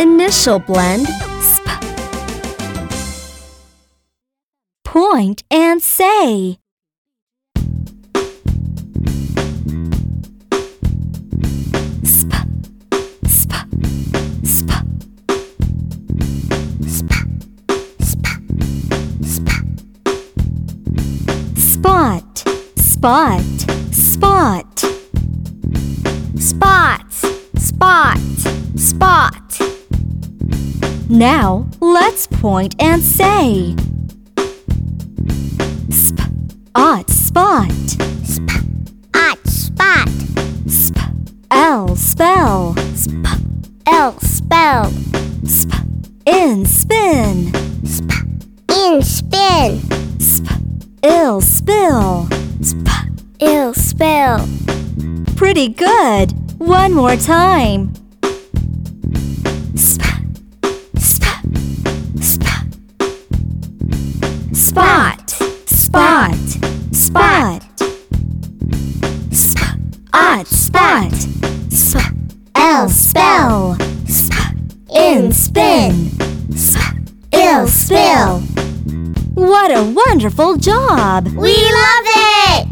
Initial blend sp. Point and say. Sp, sp, sp. Sp, sp, sp. Spot, spot, spot. Spots, spot, spot. Now let's point and say. Sp, ot, spot. Sp, ot, spot. Sp, l, spell. Sp, l, spell. Sp, in, spin. Sp, in, spin. Sp, ill, spill. Sp, ill, spill. Pretty good. One more time. Spot. Sp, ot, spot. Sp, l, spell. Sp, in, spin. Sp, ill, spill. What a wonderful job! We love it!